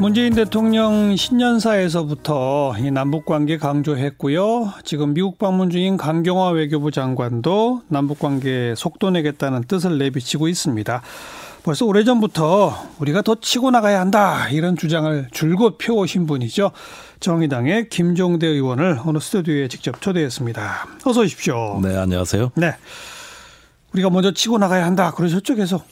문재인 대통령 신년사에서부터 이 남북 관계 강조했고요. 지금 미국 방문 중인 강경화 외교부 장관도 남북 관계 속도 내겠다는 뜻을 내비치고 있습니다. 벌써 오래전부터 우리가 더 치고 나가야 한다 이런 주장을 줄곧 펴오신 분이죠. 정의당의 김종대 의원을 오늘 스튜디오에 직접 초대했습니다. 어서 오십시오. 네, 안녕하세요. 네. 우리가 먼저 치고 나가야 한다. 그러셨죠, 계속.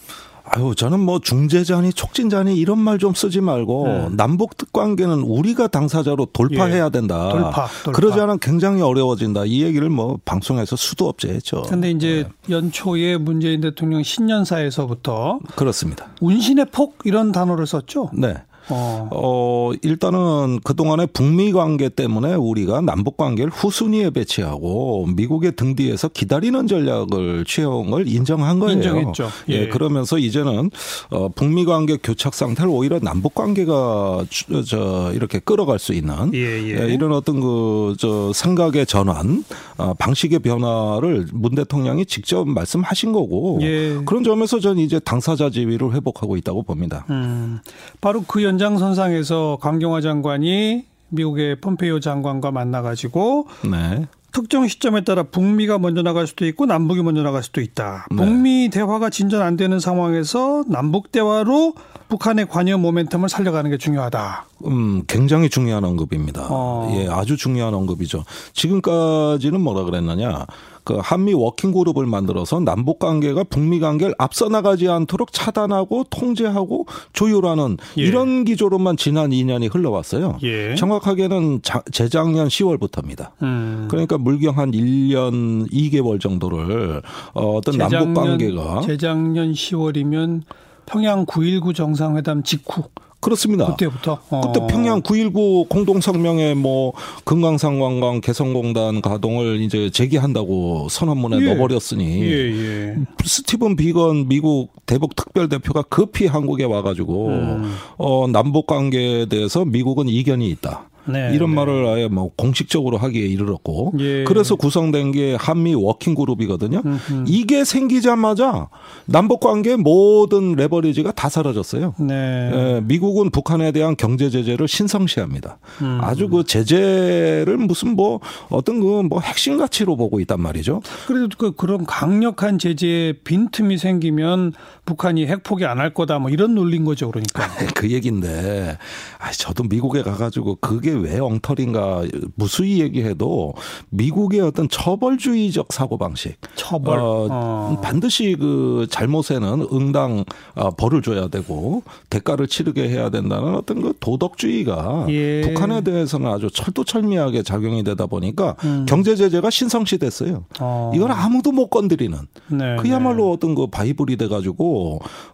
아유, 저는 뭐 중재자니 촉진자니 이런 말 좀 쓰지 말고 음. 남북 관계는 우리가 당사자로 돌파해야 예. 된다. 돌파, 돌파. 그러지 않으면 굉장히 어려워진다. 이 얘기를 뭐 방송에서 수도 없이 했죠. 그런데 이제 네. 연초에 문재인 대통령 신년사에서부터 그렇습니다. 운신의 폭 이런 단어를 썼죠. 네. 어. 어, 일단은 그동안의 북미 관계 때문에 우리가 남북 관계를 후순위에 배치하고 미국의 등 뒤에서 기다리는 전략을 취해온 걸 인정한 거예요. 인정했죠. 예. 예. 그러면서 이제는 어, 북미 관계 교착 상태를 오히려 남북 관계가 저 이렇게 끌어갈 수 있는 예, 예. 예, 이런 어떤 그 저 생각의 전환, 어, 방식의 변화를 문 대통령이 직접 말씀하신 거고 예. 그런 점에서 저는 이제 당사자 지위를 회복하고 있다고 봅니다. 음, 바로 그 연 장선상에서 강경화 장관이 미국의 폼페이오 장관과 만나가지고 네. 특정 시점에 따라 북미가 먼저 나갈 수도 있고 남북이 먼저 나갈 수도 있다. 네. 북미 대화가 진전 안 되는 상황에서 남북 대화로 북한의 관여 모멘텀을 살려가는 게 중요하다. 음, 굉장히 중요한 언급입니다. 어. 예, 아주 중요한 언급이죠. 지금까지는 뭐라 그랬느냐. 그 한미 워킹 그룹을 만들어서 남북 관계가 북미 관계를 앞서 나가지 않도록 차단하고 통제하고 조율하는 예. 이런 기조로만 지난 2년이 흘러왔어요. 예. 정확하게는 자, 재작년 10월부터입니다. 음. 그러니까 물경 한 1년 2개월 정도를 어, 어떤 재작년, 남북 관계가 재작년 10월이면 평양 9.19 정상회담 직후 그렇습니다. 그때부터 어. 그때 평양 9.19 공동성명에 뭐 금강산 관광 개성공단 가동을 이제 재개한다고 선언문에 예. 넣어버렸으니 예, 예. 스티븐 비건 미국 대북 특별 대표가 급히 한국에 와가지고 음. 어 남북 관계에 대해서 미국은 이견이 있다. 네, 이런 네. 말을 아예 뭐 공식적으로 하기에 이르렀고 예. 그래서 구성된 게 한미 워킹 그룹이거든요. 음흠. 이게 생기자마자 남북 관계 모든 레버리지가 다 사라졌어요. 네. 예, 미국은 북한에 대한 경제 제재를 신성시합니다. 음. 아주 그 제재를 무슨 뭐 어떤 그 뭐 핵심 가치로 보고 있단 말이죠. 그래도 그 그런 강력한 제재에 빈틈이 생기면 북한이 핵 포기 안 할 거다 뭐 이런 논리인 거죠, 그러니까. 그 얘기인데 아 저도 미국에 가가지고 그게 왜 엉터리인가 무수히 얘기해도 미국의 어떤 처벌주의적 사고 방식. 처벌. 어, 어. 반드시 그 잘못에는 응당 어, 벌을 줘야 되고 대가를 치르게 해야 된다는 어떤 그 도덕주의가 예. 북한에 대해서는 아주 철두철미하게 작용이 되다 보니까 음. 경제 제재가 신성시 됐어요. 어. 이걸 아무도 못 건드리는. 네, 그야말로 네. 어떤 그 바이블이 돼가지고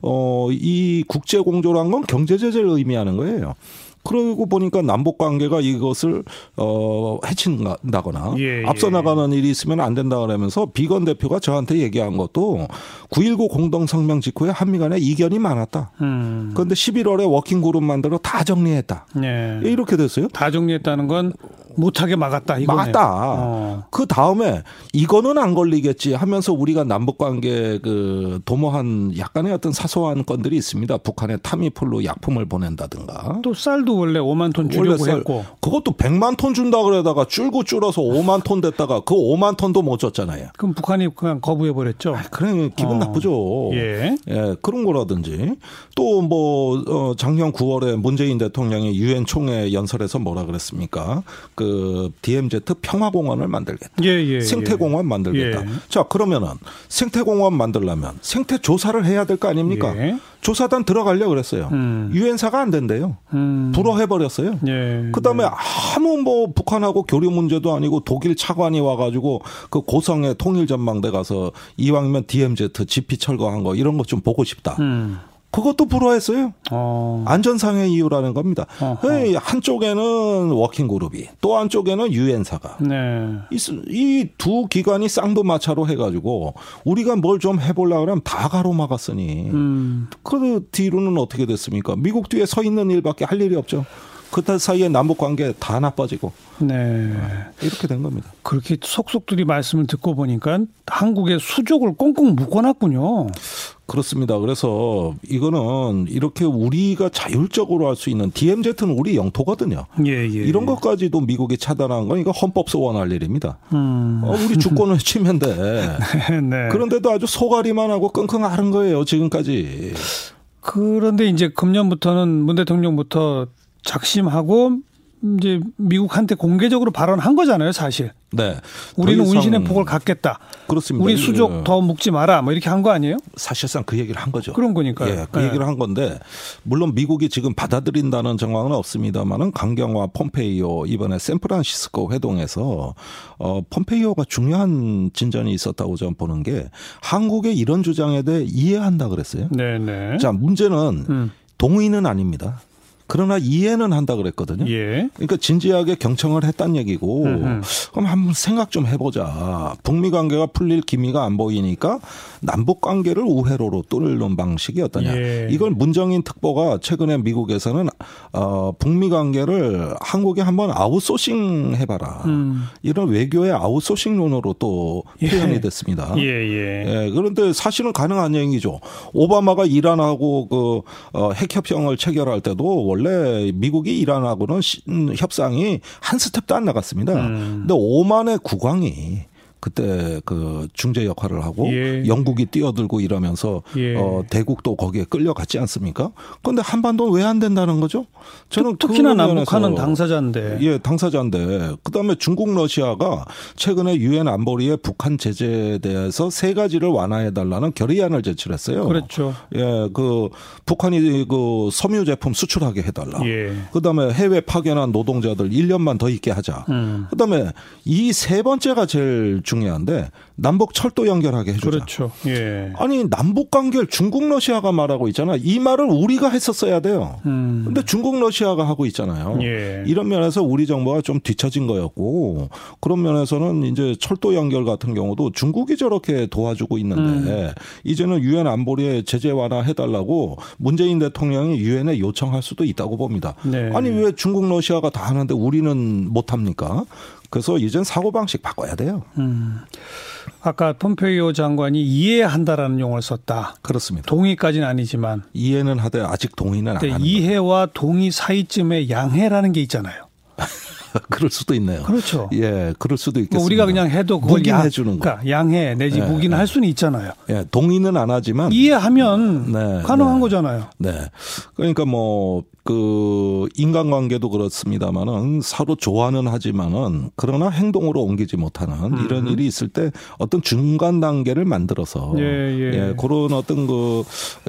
어 이 국제 공조란 건 경제 제재를 의미하는 거예요. 그러고 보니까 남북 관계가 이것을 어 해친다거나 예, 예. 앞서 나가는 일이 있으면 안 된다 그러면서 비건 대표가 저한테 얘기한 것도 9.19 공동 성명 직후에 한미 간에 이견이 많았다. 음. 그런데 11월에 워킹 그룹 만들어 다 정리했다. 네. 이렇게 됐어요. 다 정리했다는 건 못하게 막았다. 이거네. 막았다. 어. 그 다음에 이거는 안 걸리겠지 하면서 우리가 남북 관계 그 도모한 약간의 어떤 사소한 건들이 있습니다. 북한에 타미폴로 약품을 보낸다든가. 또 쌀도 원래 5만 톤 쌀, 했고. 그것도 100만 톤 준다 그러다가 줄고 줄어서 5만 톤 됐다가 그 5만 톤도 못 줬잖아요. 그럼 북한이 그냥 거부해 버렸죠. 아, 그래 기분 어. 나쁘죠. 예. 예. 그런 거라든지 또뭐 어, 작년 9월에 문재인 대통령이 유엔 총회 연설에서 뭐라 그랬습니까? 그그 DMZ 평화공원을 만들겠다. 예, 예, 생태공원 예. 만들겠다. 예. 자 그러면은 생태공원 만들려면 생태 조사를 해야 될 거 아닙니까? 예. 조사단 들어가려 그랬어요. 음. 유엔사가 안 된대요. 음. 불허해 버렸어요. 예. 그다음에 아무 뭐 북한하고 교류 문제도 아니고 독일 차관이 와가지고 그 고성의 통일 전망대 가서 이왕이면 DMZ GP 철거한 거 이런 것 좀 보고 싶다. 음. 그것도 불허했어요. 어. 안전상의 이유라는 겁니다. 한쪽에는 워킹 그룹이 또 한쪽에는 유엔사가 네. 이두 기관이 쌍도마차로 해가지고 우리가 뭘 좀 해보려 그러면 다 가로막았으니 음. 그 뒤로는 어떻게 됐습니까? 미국 뒤에 서 있는 일밖에 할 일이 없죠. 그때 사이에 남북 관계 다 나빠지고 네. 이렇게 된 겁니다. 그렇게 속속들이 말씀을 듣고 보니까 한국의 수족을 꽁꽁 묶어놨군요. 그렇습니다. 그래서 이거는 이렇게 우리가 자율적으로 할 수 있는 DMZ는 우리 영토거든요. 예, 예, 이런 것까지도 미국이 차단한 건 이거 헌법 소원할 일입니다. 음. 어, 우리 주권을 치면 돼. 네, 네. 그런데도 아주 소가리만 하고 끙끙 앓은 거예요. 지금까지. 그런데 이제 금년부터는 문 대통령부터 작심하고 이제 미국한테 공개적으로 발언한 거잖아요, 사실. 네. 우리는 운신의 폭을 갖겠다. 그렇습니다. 우리 수족 예. 더 묵지 마라. 뭐 이렇게 한 거 아니에요? 사실상 그 얘기를 한 거죠. 그런 거니까요. 예, 그 네. 얘기를 한 건데 물론 미국이 지금 받아들인다는 정황은 없습니다만은 강경화 폼페이오 이번에 샌프란시스코 회동에서 어 폼페이오가 중요한 진전이 있었다고 저는 보는 게 한국의 이런 주장에 대해 이해한다 그랬어요. 네, 네. 자, 문제는 음. 동의는 아닙니다. 그러나 이해는 한다 그랬거든요. 예. 그러니까 진지하게 경청을 했단 얘기고 음흠. 그럼 한번 생각 좀 해보자. 북미 관계가 풀릴 기미가 안 보이니까 남북 관계를 우회로로 뚫는 방식이 어떠냐. 예. 이걸 문정인 특보가 최근에 미국에서는 어, 북미 관계를 한국에 한번 아웃소싱 해봐라. 음. 이런 외교의 아웃소싱론으로 또 예. 표현이 됐습니다. 예, 예. 예, 그런데 사실은 가능한 얘기죠. 오바마가 이란하고 그 어, 핵협정을 체결할 때도 원래 미국이 이란하고는 협상이 한 스텝도 안 나갔습니다. 음. 근데 오만의 국왕이 그때 그 중재 역할을 하고 예. 영국이 뛰어들고 이러면서 예. 어 대국도 거기에 끌려갔지 않습니까? 그런데 한반도는 왜 안 된다는 거죠? 저는 특히나 그 남북한은 당사자인데. 예, 당사자인데. 그다음에 중국 러시아가 최근에 유엔 안보리에 북한 제재에 대해서 세 가지를 완화해 달라는 결의안을 제출했어요. 그렇죠. 예, 그 북한이 그 섬유 제품 수출하게 해 달라. 예. 그다음에 해외 파견한 노동자들 1년만 더 있게 하자. 음. 그다음에 이 세 번째가 제일 중요한데 남북 철도 연결하게 해주자. 그렇죠. 예. 아니 남북 관계를 중국 러시아가 말하고 있잖아. 이 말을 우리가 했었어야 돼요. 음. 근데 중국 러시아가 하고 있잖아요. 예. 이런 면에서 우리 정부가 좀 뒤처진 거였고 그런 면에서는 이제 철도 연결 같은 경우도 중국이 저렇게 도와주고 있는데 음. 이제는 유엔 안보리에 제재 완화해 달라고 문재인 대통령이 유엔에 요청할 수도 있다고 봅니다. 네. 아니 왜 중국 러시아가 다 하는데 우리는 못 합니까? 그래서 이젠 사고방식 바꿔야 돼요. 음. 아까 폼페이오 장관이 이해한다라는 용어를 썼다. 그렇습니다. 동의까지는 아니지만 이해는 하되 아직 동의는 안 하는 이해와 거예요. 동의 사이쯤에 양해라는 게 있잖아요. 그럴 수도 있네요. 그렇죠. 예, 그럴 수도 있겠습니다. 뭐 우리가 그냥 해도 그걸 양, 주는 거. 그러니까 양해 내지 예, 묵인 예. 할 수는 있잖아요. 예, 동의는 안 하지만 이해하면 네, 가능한 네. 거잖아요. 네. 그러니까 뭐 그 인간관계도 그렇습니다만은 서로 좋아는 하지만은 그러나 행동으로 옮기지 못하는 음. 이런 일이 있을 때 어떤 중간 단계를 만들어서 예, 예. 예, 그런 어떤 그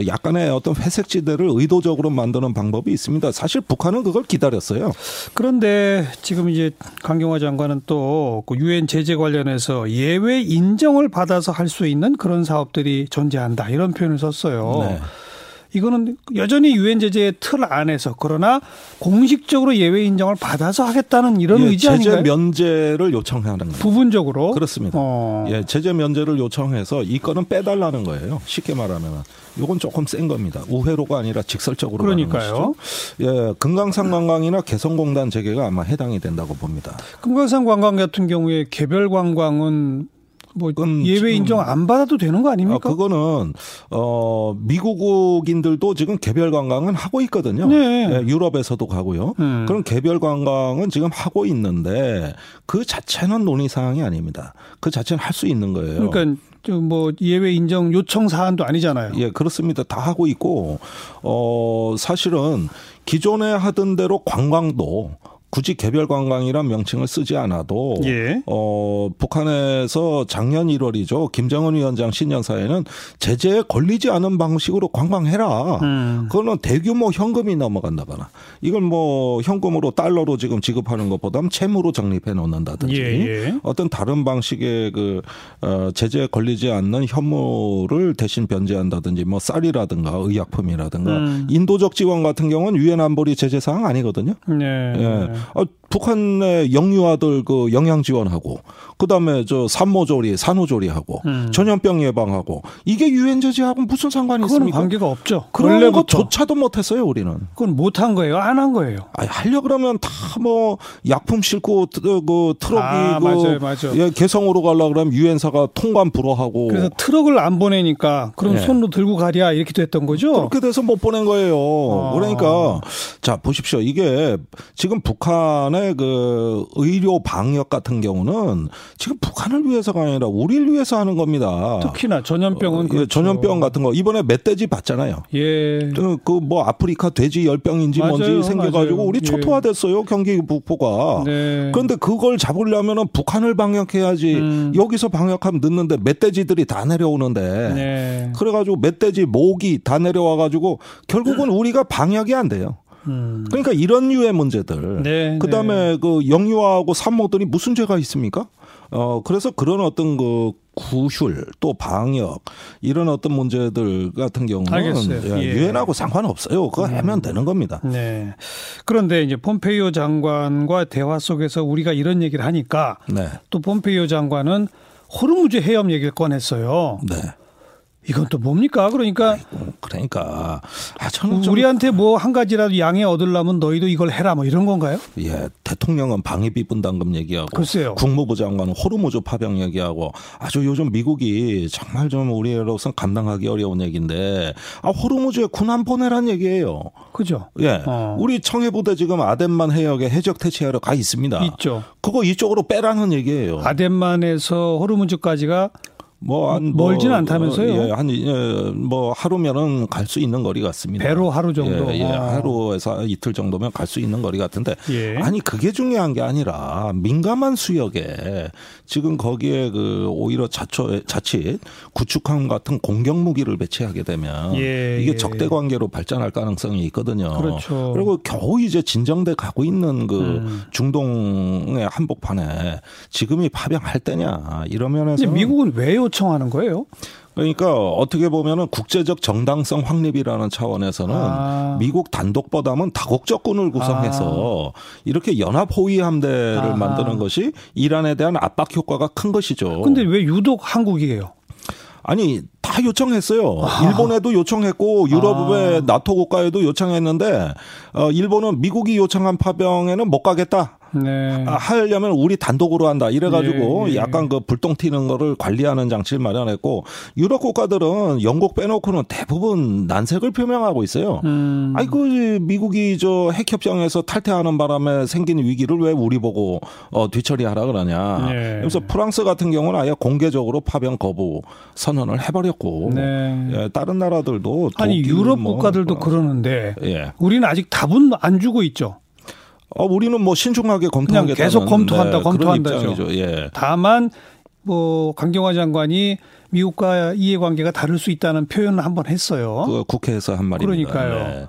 약간의 어떤 회색 지대를 의도적으로 만드는 방법이 있습니다. 사실 북한은 그걸 기다렸어요. 그런데 지금 이제 강경화 장관은 또그 유엔 제재 관련해서 예외 인정을 받아서 할 수 있는 그런 사업들이 존재한다 이런 표현을 썼어요. 네. 이거는 여전히 유엔 제재의 틀 안에서 그러나 공식적으로 예외 인정을 받아서 하겠다는 이런 예, 의지 제재 아닌가요? 면제를 요청하는 거예요. 부분적으로 그렇습니다. 어. 예, 제재 면제를 요청해서 이 건은 빼달라는 거예요. 쉽게 말하면 이건 조금 센 겁니다. 우회로가 아니라 직설적으로 그러니까요. 예, 금강산 관광이나 개성공단 재개가 아마 해당이 된다고 봅니다. 금강산 관광 같은 경우에 개별 관광은 뭐 예외 인정 안 받아도 되는 거 아닙니까? 아, 그거는 어 미국인들도 지금 개별 관광은 하고 있거든요. 네. 네 유럽에서도 가고요. 음. 그런 개별 관광은 지금 하고 있는데 그 자체는 논의 사항이 아닙니다. 그 자체는 할 수 있는 거예요. 그러니까 뭐 예외 인정 요청 사안도 아니잖아요. 예, 그렇습니다. 다 하고 있고 어 사실은 기존에 하던 대로 관광도 굳이 개별 관광이란 명칭을 쓰지 않아도 예. 어 북한에서 작년 1월이죠 김정은 위원장 신년사에는 제재에 걸리지 않은 방식으로 관광해라. 음. 그거는 대규모 현금이 넘어간다거나 이걸 뭐 현금으로 달러로 지금 지급하는 것보다는 채무로 적립해 놓는다든지 예, 예. 어떤 다른 방식의 그 어, 제재에 걸리지 않는 현물을 대신 변제한다든지 뭐 쌀이라든가 의약품이라든가 음. 인도적 지원 같은 경우는 유엔 안보리 제재 사항 아니거든요. 네. 예. 아, 북한의 영유아들 그 영양 지원하고 그다음에 저 산모조리 산후조리하고 음. 전염병 예방하고 이게 유엔 제재하고 무슨 상관이 있습니까? 관계가 없죠. 그런 것조차도 못했어요 우리는. 그건 못한 거예요, 안 한 거예요. 아 하려 그러면 다 뭐 약품 싣고 그 트럭이 아, 그 맞아요, 맞아요. 예, 개성으로 가려 그러면 유엔사가 통관 불허하고. 그래서 트럭을 안 보내니까 그럼 예. 손으로 들고 가랴 이렇게 됐던 거죠. 그렇게 돼서 못 보낸 거예요. 아. 그러니까 자 보십시오 이게 지금 북한의 그 의료 방역 같은 경우는 지금 북한을 위해서가 아니라 우리를 위해서 하는 겁니다. 특히나 전염병은 어, 예, 그렇죠. 전염병 같은 거 이번에 멧돼지 봤잖아요. 예. 그 뭐 아프리카 돼지 열병인지 맞아요, 뭔지 생겨가지고 맞아요. 우리 예. 초토화됐어요 경기 북부가. 네. 그런데 그걸 잡으려면은 북한을 방역해야지 음. 여기서 방역하면 늦는데 멧돼지들이 다 내려오는데 네. 그래가지고 멧돼지 모기 다 내려와가지고 결국은 우리가 방역이 안 돼요. 음. 그러니까 이런 류의 문제들. 네, 그다음에 네. 그 영유아하고 산모들이 무슨 죄가 있습니까? 어 그래서 그런 어떤 그 구휼 또 방역 이런 어떤 문제들 같은 경우는 예, 예. 유엔하고 상관없어요. 그거 음. 하면 되는 겁니다. 네. 그런데 이제 폼페이오 장관과 대화 속에서 우리가 이런 얘기를 하니까 네. 또 폼페이오 장관은 호르무즈 해협 얘기를 꺼냈어요. 네. 이건 또 뭡니까? 그러니까 그러니까 아 저는 우리한테 뭐 한 가지라도 양해 얻으려면 너희도 이걸 해라 뭐 이런 건가요? 예, 대통령은 방위비 분담금 얘기하고 글쎄요. 국무부 장관은 호르무즈 파병 얘기하고 아주 요즘 미국이 정말 좀 우리로선 감당하기 어려운 얘기인데 아 호르무즈에 군함 보내란 얘기예요. 그죠? 예, 어. 우리 청해부대 지금 아덴만 해역에 해적 태치하러 가 있습니다. 있죠. 그거 이쪽으로 빼라는 얘기예요. 아덴만에서 호르무즈까지가 뭐한 뭐 멀지는 않다면서요? 예, 한뭐 예, 하루면은 갈 수 있는 거리 같습니다. 배로 하루 정도. 예, 예 하루에서 이틀 정도면 갈 수 있는 거리 같은데 예. 아니 그게 중요한 게 아니라 민감한 수역에 지금 거기에 그 오히려 자초 자칫 구축함 같은 공격 무기를 배치하게 되면 예, 이게 예. 적대 관계로 발전할 가능성이 있거든요. 그렇죠. 그리고 겨우 이제 진정돼 가고 있는 그 음. 중동의 한복판에 지금이 파병할 때냐 이러면에서 미국은 왜요? 요청하는 거예요? 그러니까 어떻게 보면은 국제적 정당성 확립이라는 차원에서는 아. 미국 단독보다는 다국적군을 구성해서 아. 이렇게 연합 호위 함대를 아. 만드는 것이 이란에 대한 압박 효과가 큰 것이죠. 근데 왜 유독 한국이에요? 아니 다 요청했어요. 아. 일본에도 요청했고 유럽의 아. 나토 국가에도 요청했는데 어 일본은 미국이 요청한 파병에는 못 가겠다. 네. 아, 하려면 우리 단독으로 한다. 이래가지고 예, 예. 약간 그 불똥 튀는 거를 관리하는 장치를 마련했고 유럽 국가들은 영국 빼놓고는 대부분 난색을 표명하고 있어요. 음. 아이 그 미국이 저 핵협정에서 탈퇴하는 바람에 생긴 위기를 왜 우리 보고 어, 뒤처리하라 그러냐. 네. 그래서 프랑스 같은 경우는 아예 공개적으로 파병 거부 선언을 해버렸고 네. 예, 다른 나라들도 아니 유럽 뭐, 국가들도 어, 그러는데 예. 우리는 아직 답은 안 주고 있죠. 어, 우리는 뭐 신중하게 검토하겠다. 계속 검토한다, 네, 검토한다죠. 예. 다만 뭐 강경화 장관이 미국과 이해관계가 다를 수 있다는 표현을 한번 했어요. 그 국회에서 한 말입니다. 그러니까요. 네.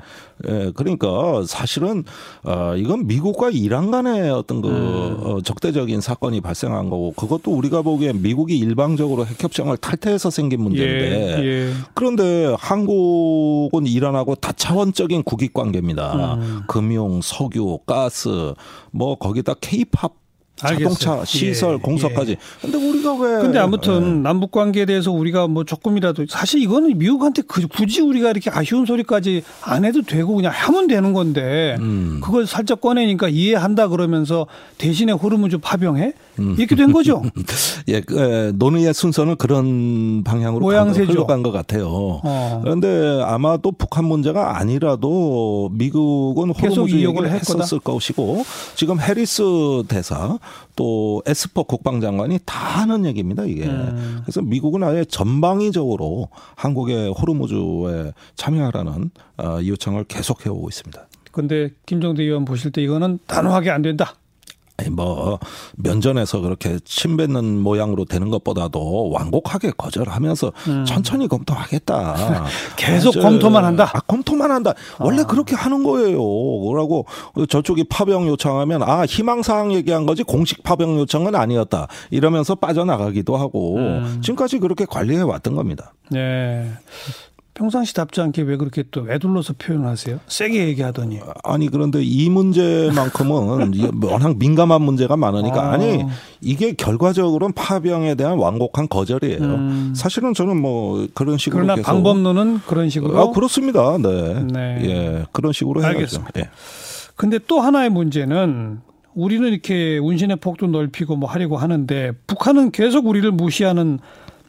예, 그러니까 사실은 어 이건 미국과 이란 간의 어떤 그 음. 어, 적대적인 사건이 발생한 거고 그것도 우리가 보기엔 미국이 일방적으로 핵협정을 탈퇴해서 생긴 문제인데 예, 예. 그런데 한국은 이란하고 다차원적인 국익 관계입니다. 음. 금융, 석유, 가스 뭐 거기다 케이팝 자동차, 알겠어요. 시설, 예, 공사까지. 예. 근데 우리가 왜? 근데 아무튼 예. 남북 관계에 대해서 우리가 뭐 조금이라도 사실 이거는 미국한테 그 굳이 우리가 이렇게 아쉬운 소리까지 안 해도 되고 그냥 하면 되는 건데 음. 그걸 살짝 꺼내니까 이해한다 그러면서 대신에 호르무즈 파병해? 음. 이렇게 된 거죠. 예, 그, 논의의 순서는 그런 방향으로 모양새죠. 흘러간 것 같아요. 어. 그런데 아마도 북한 문제가 아니라도 미국은 호르무즈 이용을 했었을 것이고 지금 해리스 대사 또 에스퍼 국방장관이 다 하는 얘기입니다 이게. 음. 그래서 미국은 아예 전방위적으로 한국의 호르무즈에 참여하라는 어, 요청을 계속해 오고 있습니다. 그런데 김정대 의원 보실 때 이거는 단호하게 안 된다. 뭐 면전에서 그렇게 침 뱉는 모양으로 되는 것보다도 완곡하게 거절하면서 음. 천천히 검토하겠다. 계속 아, 검토만 한다. 아, 검토만 한다. 원래 아. 그렇게 하는 거예요. 뭐라고 저쪽이 파병 요청하면 아 희망 사항 얘기한 거지 공식 파병 요청은 아니었다. 이러면서 빠져나가기도 하고 음. 지금까지 그렇게 관리해 왔던 겁니다. 네. 평상시 답지 않게 왜 그렇게 또 애둘러서 표현하세요? 세게 얘기하더니. 아니 그런데 이 문제만큼은 워낙 민감한 문제가 많으니까 아. 니 이게 결과적으로는 파병에 대한 완곡한 거절이에요. 음. 사실은 저는 뭐 그런 식으로 그러나 방법론은 그런 식으로. 아 그렇습니다. 네. 네. 예 그런 식으로 해야죠. 알겠습니다. 예. 근데 또 하나의 문제는 우리는 이렇게 운신의 폭도 넓히고 뭐 하려고 하는데 북한은 계속 우리를 무시하는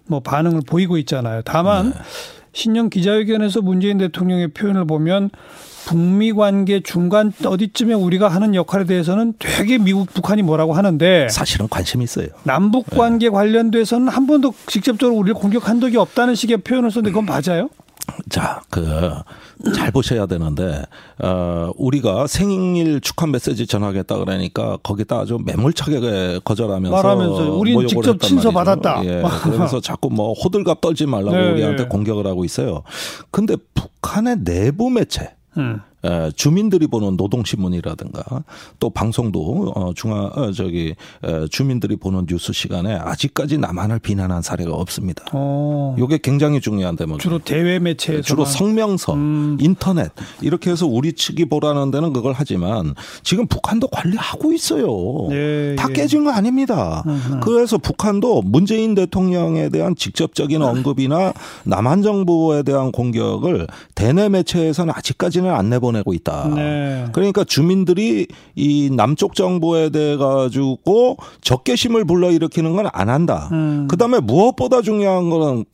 뭐 반응을 보이고 있잖아요. 다만 네. 신년 기자회견에서 문재인 대통령의 표현을 보면 북미 관계 중간 어디쯤에 우리가 하는 역할에 대해서는 되게 미국 북한이 뭐라고 하는데 사실은 관심이 있어요. 남북 관계 네. 관련돼서는 한 번도 직접적으로 우리를 공격한 적이 없다는 식의 표현을 썼는데 그건 맞아요? 자, 그 잘 보셔야 되는데 어 우리가 생일 축하 메시지 전하겠다 그러니까 거기다 아주 매몰차게 거절하면서 말하면서 우린 직접 친서 받았다. 예. 그러면서 자꾸 뭐 호들갑 떨지 말라고 네, 우리한테 네. 공격을 하고 있어요. 근데 북한의 내부 매체 음. 주민들이 보는 노동신문이라든가 또 방송도 어 중앙 어 저기 주민들이 보는 뉴스 시간에 아직까지 남한을 비난한 사례가 없습니다. 어. 이게 굉장히 중요한 대목. 주로 대외 매체에서 주로 성명서, 음. 인터넷 이렇게 해서 우리 측이 보라는 데는 그걸 하지만 지금 북한도 관리하고 있어요. 예, 다 예. 깨진 거 아닙니다. 음흠. 그래서 북한도 문재인 대통령에 대한 직접적인 언급이나 남한 정부에 대한 공격을 대내 매체에서는 아직까지는 안 내보. 내보내고 있다. 네. 그러니까 주민들이 이 남쪽 정부에 대해 가지고 적개심을 불러일으키는 건 안 한다. 음. 그다음에 무엇보다 중요한 거는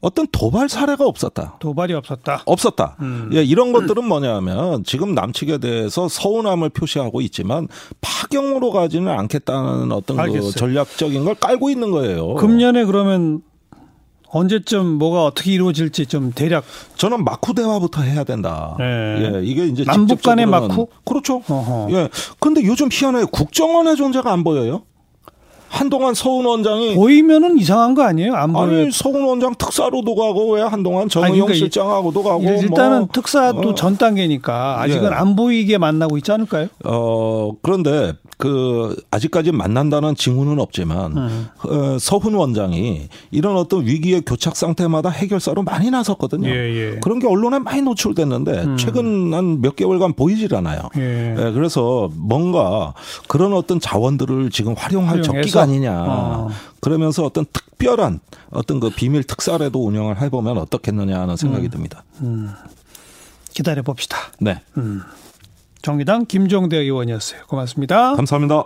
어떤 도발 사례가 없었다. 도발이 없었다. 없었다. 음. 예, 이런 것들은 뭐냐면 지금 남측에 대해서 서운함을 표시하고 있지만 파경으로 가지는 않겠다는 어떤 그 전략적인 걸 깔고 있는 거예요. 금년에 그러면 언제쯤 뭐가 어떻게 이루어질지 좀 대략 저는 마쿠 대화부터 해야 된다. 네. 예, 이게 이제 남북 간의 마쿠? 그렇죠. 어허. 예. 근데 요즘 희한해 국정원의 존재가 안 보여요. 한동안 서훈 원장이 보이면은 이상한 거 아니에요? 안. 아니 서훈 원장 특사로도 가고 왜 한동안 정의용 그러니까 실장하고도 가고 일단은 뭐. 특사도 어. 전 단계니까 아직은 예. 안 보이게 만나고 있지 않을까요? 어 그런데 그 아직까지 만난다는 징후는 없지만 음. 어, 서훈 원장이 이런 어떤 위기의 교착 상태마다 해결사로 많이 나섰거든요. 예, 예. 그런 게 언론에 많이 노출됐는데 음. 최근 한 몇 개월간 보이질 않아요. 예. 예. 그래서 뭔가 그런 어떤 자원들을 지금 활용할? 적기가 아니냐. 어. 그러면서 어떤 특별한 어떤 그 비밀 특사라도 운영을 해보면 어떻겠느냐 하는 생각이 음. 듭니다. 음. 기다려 봅시다. 네. 음. 정의당 김종대 의원이었어요. 고맙습니다. 감사합니다.